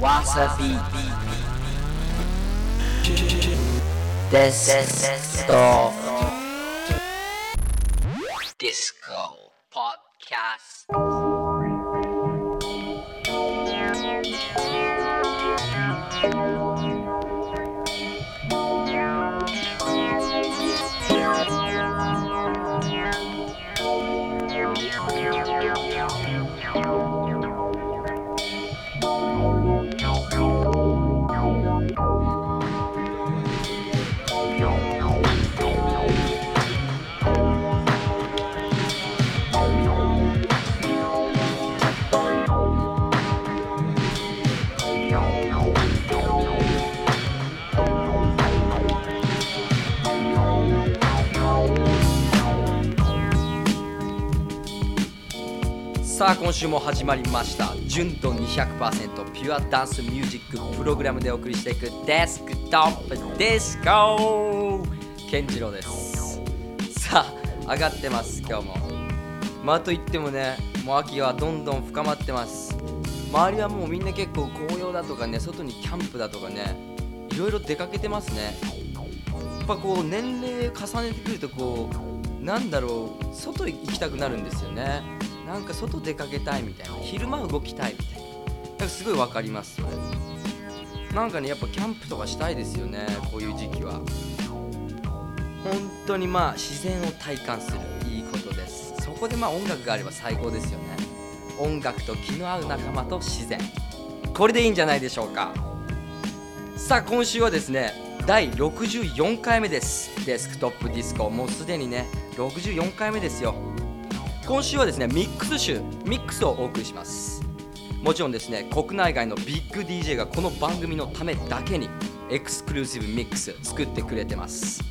わさびさあ今週も始まりました。純度200%ピュアダンスミュージックプログラムでお送りしていくデスクトップディスコ健次郎です。さあ上がってます今日も。まあといってもねもう秋はどんどん深まってます。周りはもうみんな結構紅葉だとかね外にキャンプだとかねいろいろ出かけてますね。やっぱこう年齢重ねてくるとこうなんだろう外行きたくなるんですよね。なんか外出かけたいみたいな。昼間動きたいみたいな。なんかすごいわかりますそれなんかねやっぱキャンプとかしたいですよねこういう時期は。本当にまあ自然を体感するいいことです。そこでまあ音楽があれば最高ですよね。音楽と気の合う仲間と自然。これでいいんじゃないでしょうか。さあ今週はですね第64回目です。デスクトップディスコ。もうすでにね64回目ですよ。今週はですねミックス集ミックスをお送りします。もちろんですね国内外のビッグ DJ がこの番組のためだけに exclusive ミックス作ってくれてます。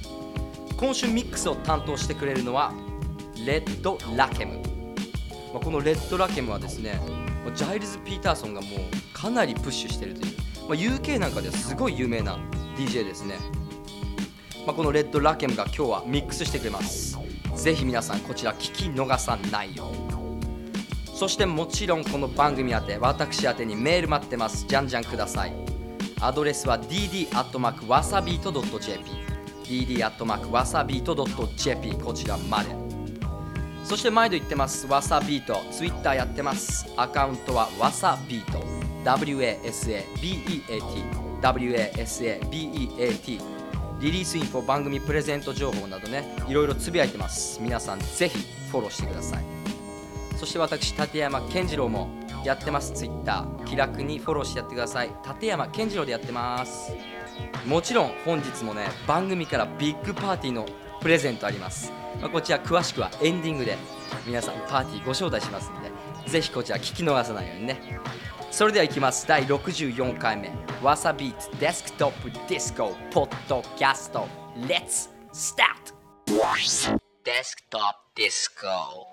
今週ミックスを担当してくれるのはレッド・ラケム、まあ、このレッド・ラケムはですねジャイルズ・ピーターソンがもうかなりプッシュしてるという、まあ、UK なんかではすごい有名な DJ ですね、まあ、このレッド・ラケムが今日はミックスしてくれます。ぜひ皆さんこちら聞き逃さないようそしてもちろんこの番組宛て私宛てにメール待ってます。じゃんじゃんください。アドレスは dd.wasabeat.jp dd.wasabeat.jp こちらまで。そして毎度言ってます。わさビート Twitter やってます。アカウントはわさビート WASABEAT WASABEAT リリースインフォ番組プレゼント情報などねいろいろつぶやいてます。皆さんぜひフォローしてください。そして私立山健次郎もやってます。ツイッター。気楽にフォローしてやってください。立山健次郎でやってます。もちろん本日もね番組からビッグパーティーのプレゼントあります、まあ、こちら詳しくはエンディングで皆さんパーティーご招待しますのでぜひこちら聞き逃さないようにね。それではいきます。第64回目。わさビーツデスクトップディスコポッドキャスト Let's start! デスクトップディスコ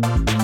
Bye.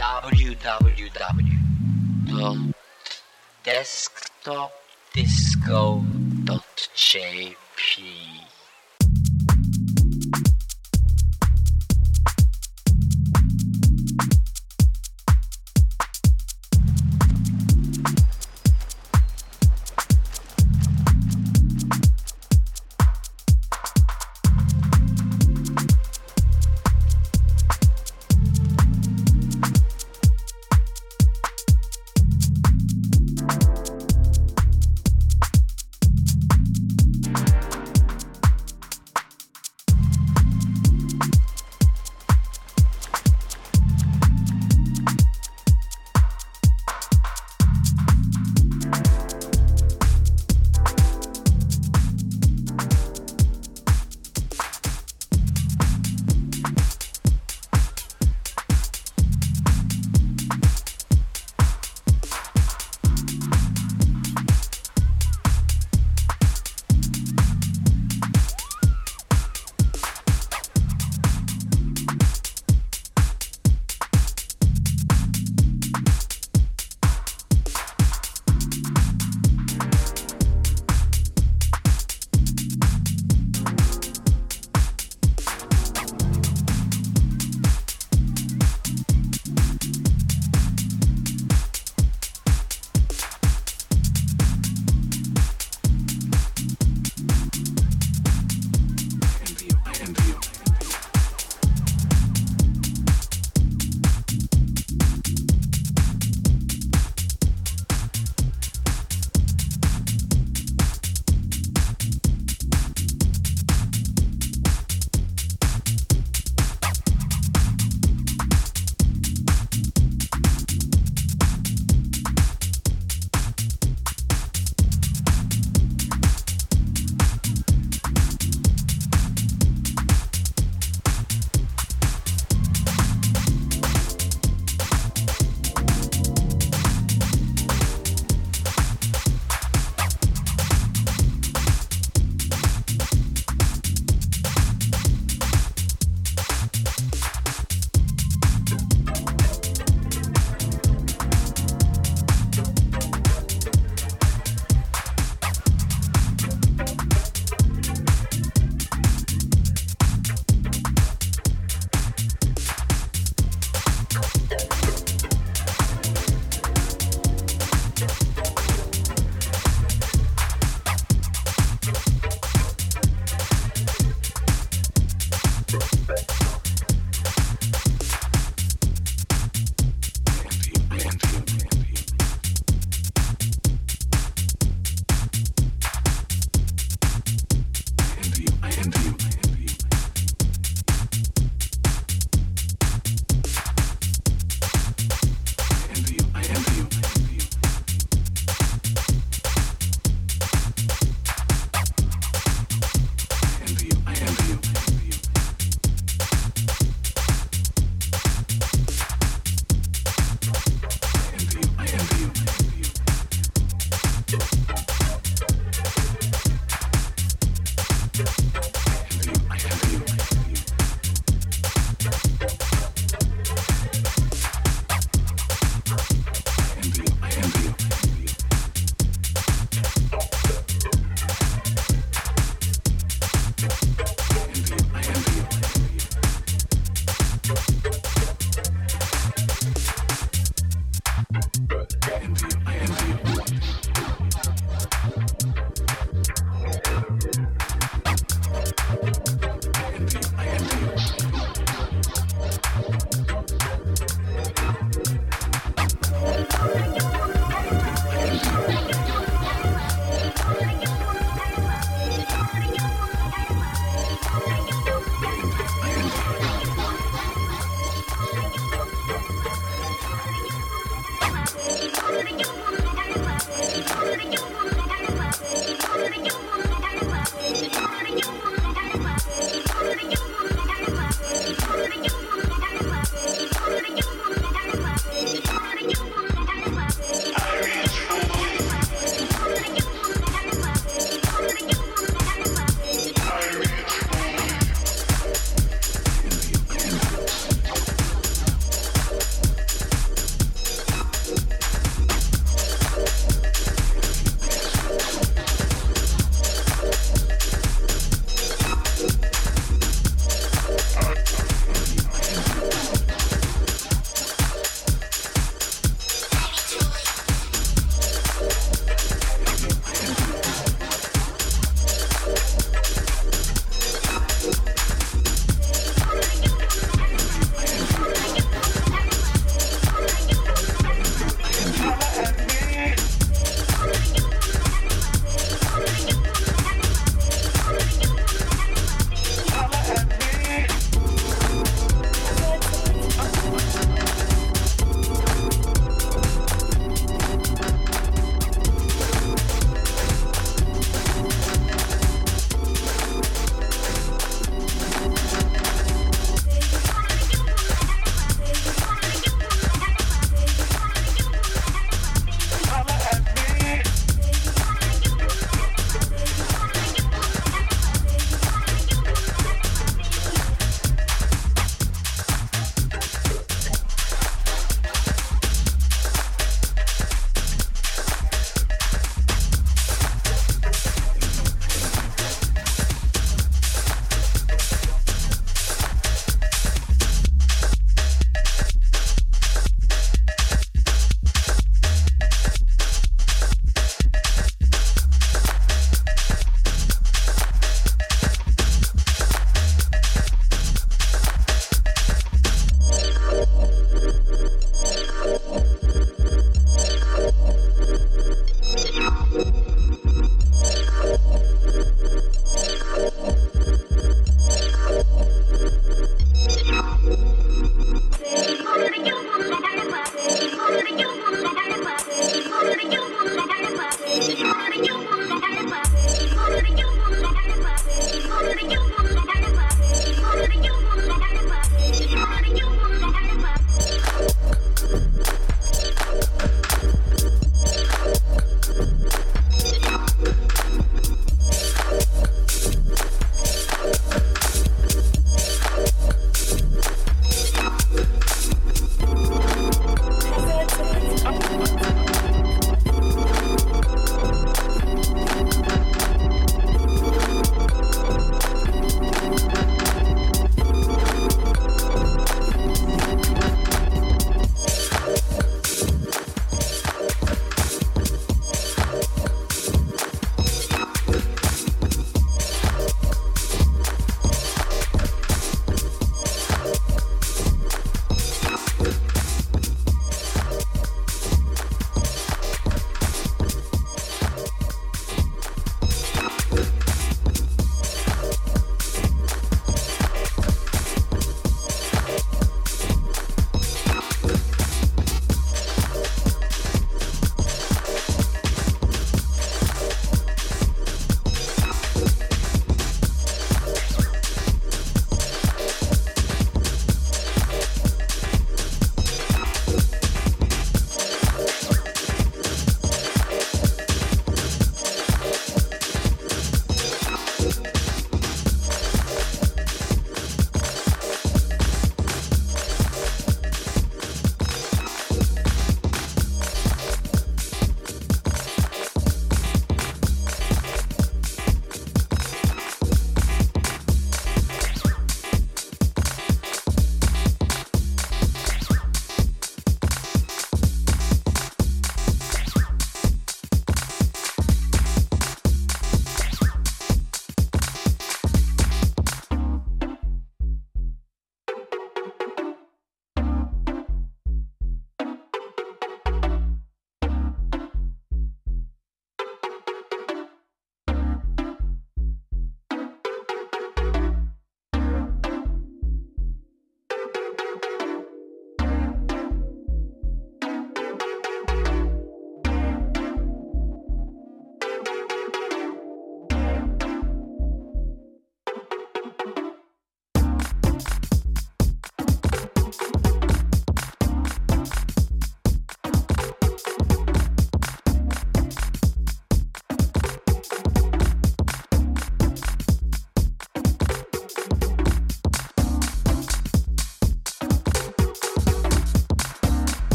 www.desktopdisco.jp「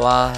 わ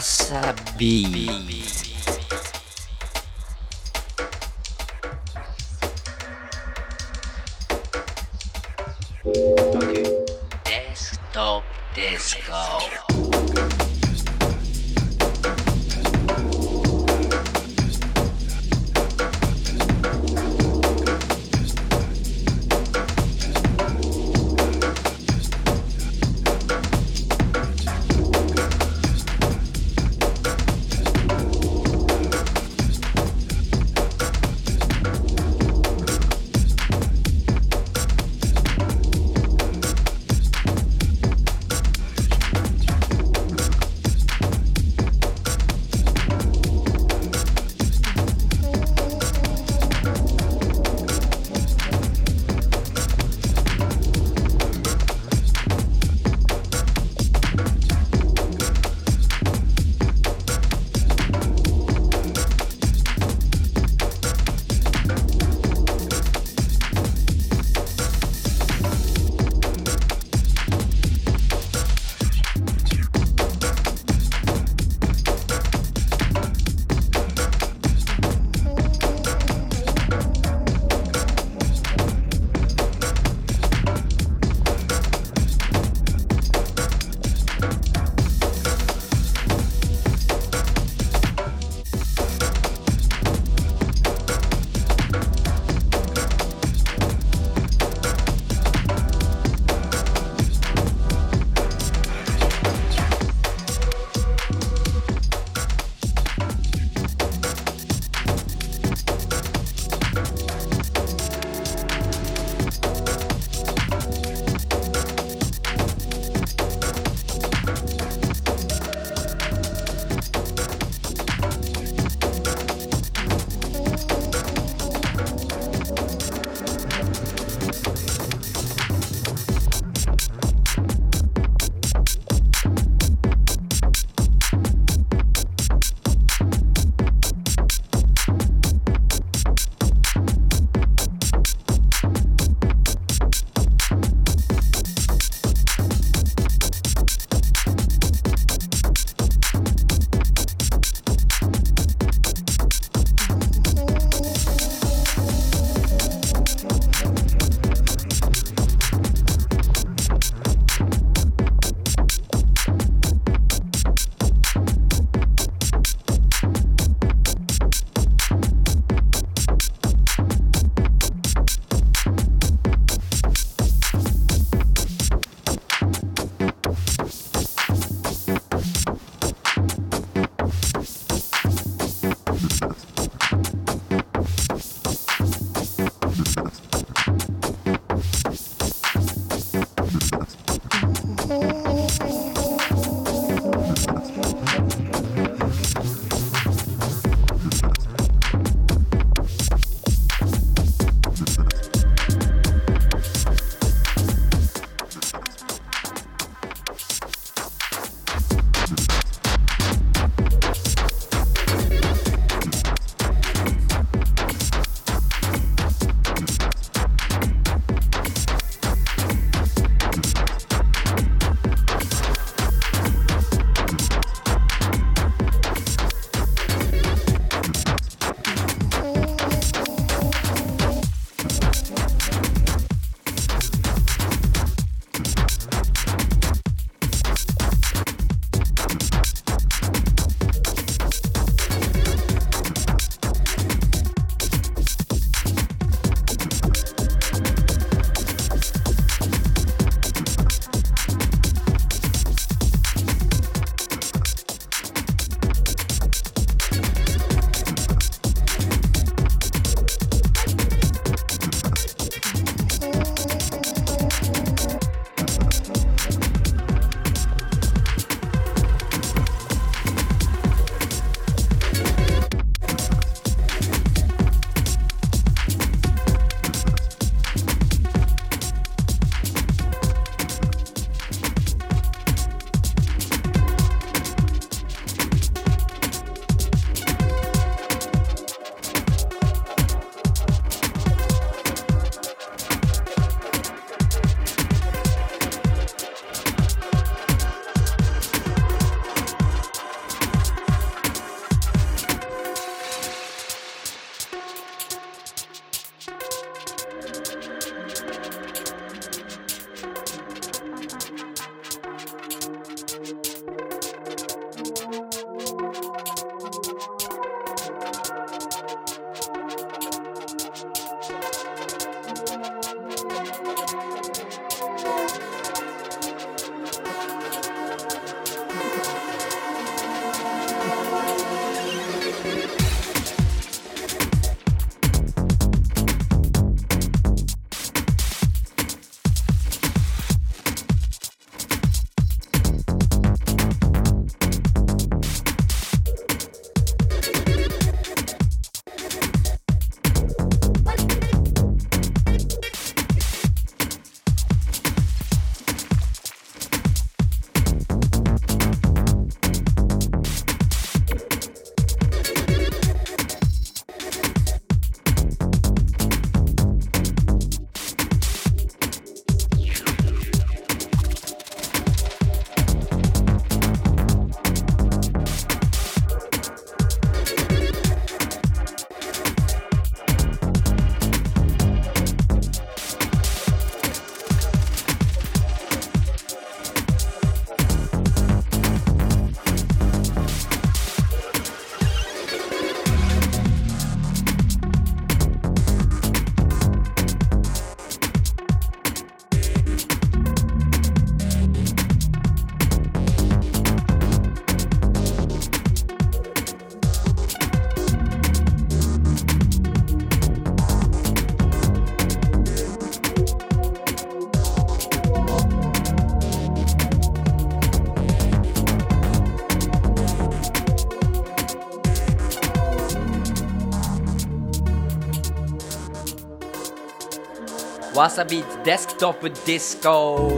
わさビーツデスクトップディスコ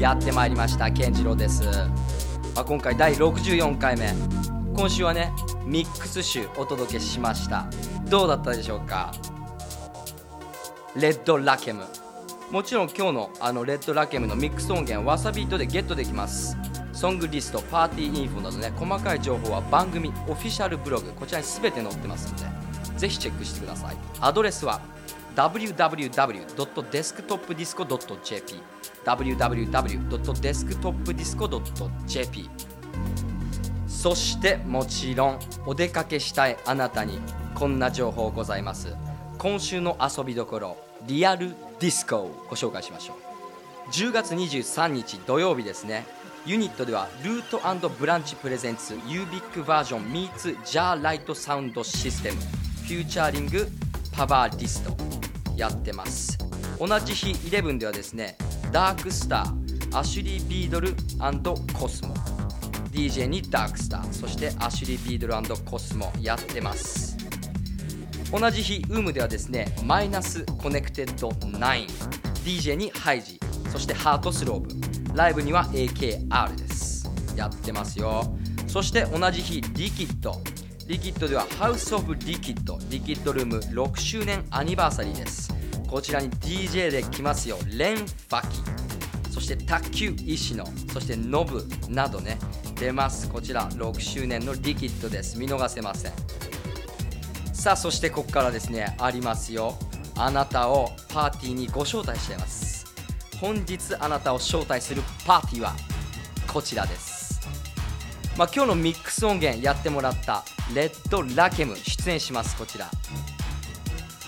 やってまいりました。健次郎です、まあ、今回第64回目。今週はねミックス集お届けしました。どうだったでしょうか？レッドラケム。もちろん今日のあのレッドラケムのミックス音源わさビートでゲットできます。ソングリストパーティーインフォなどね細かい情報は番組オフィシャルブログこちらに全て載ってますのでぜひチェックしてください。アドレスは www.desktopdisco.jp www.desktopdisco.jp そしてもちろんお出かけしたいあなたにこんな情報ございます。今週の遊びどころリアルディスコをご紹介しましょう。10月23日土曜日ですね。ユニットではルートブランチプレゼンツユービックバージョン Meets ジャーライトサウンドシステムフューチャーリングパワーリスト。やってます。同じ日11ではですねダークスターアシュリー・ビードルコスモ DJ にダークスターそしてアシュリー・ビードルコスモやってます。同じ日ウームではですねマイナスコネクテッド 9DJ にハイジそしてハートスローブライブには AKR です。やってますよ。そして同じ日リキッドリキッドではハウスオブリキッドリキッドルーム6周年アニバーサリーです。こちらに DJ で来ますよ。レン・ファキ。そして卓球石野そしてノブなどね。出ます。こちら6周年のリキッドです。見逃せません。さあそしてここからですね。ありますよ。あなたをパーティーにご招待しています。本日あなたを招待するパーティーはこちらです。まあ、今日のミックス音源やってもらったレッドラケム出演しますこちら。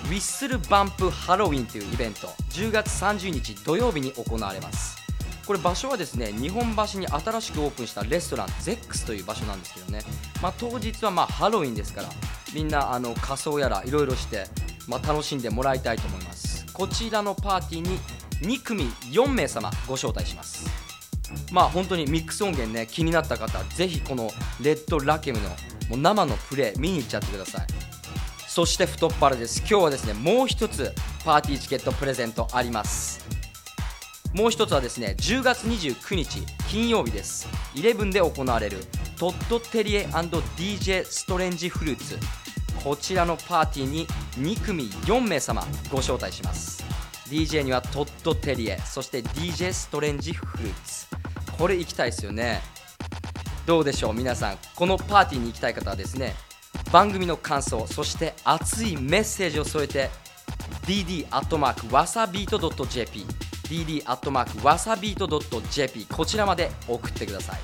ウィッスルバンプハロウィンというイベント10月30日土曜日に行われます。これ場所はですね日本橋に新しくオープンしたレストランゼックスという場所なんですけどね、まあ、当日はまハロウィンですからみんなあの仮装やらいろいろして、まあ、楽しんでもらいたいと思います。こちらのパーティーに2組4名様ご招待します。まあ本当にミックス音源ね気になった方ぜひこのレッドラケムのもう生のプレイ見に行っちゃってください。そして太っ腹です。今日はですねもう一つパーティーチケットプレゼントあります。もう一つはですね10月29日金曜日です。11で行われるトッドテリエ &DJ ストレンジフルーツ。こちらのパーティーに2組4名様ご招待します。DJ にはトッドテリエそして DJ ストレンジフルーツ。これ行きたいですよね。どうでしょう皆さん。このパーティーに行きたい方はですね番組の感想そして熱いメッセージを添えて dd アットマークわさビート .jp dd アットマークわさビート .jp こちらまで送ってください。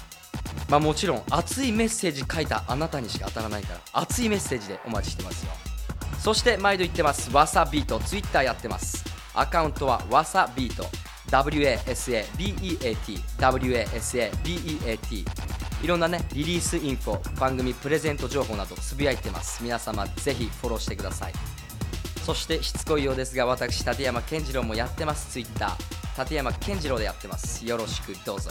まあもちろん熱いメッセージ書いたあなたにしか当たらないから熱いメッセージでお待ちしてますよ。そして毎度言ってます。わさビートツイッターやってます。アカウントはわさビート WASABEAT WASABEAT いろんなねリリースインフォ番組プレゼント情報などつぶやいてます。皆様ぜひフォローしてください。そしてしつこいようですが私立山健次郎もやってます。ツイッター。立山健次郎でやってます。よろしくどうぞ。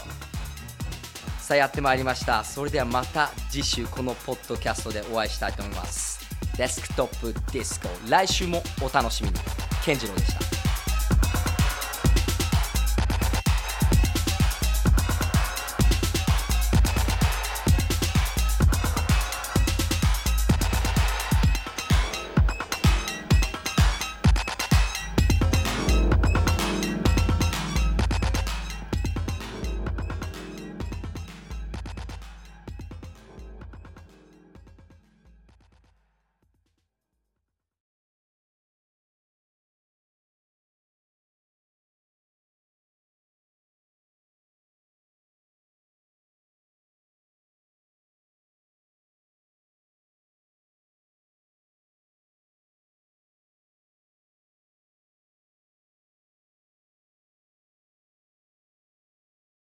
さあやってまいりました。それではまた次週このポッドキャストでお会いしたいと思います。デスクトップディスコ。来週もお楽しみに。健次郎でした。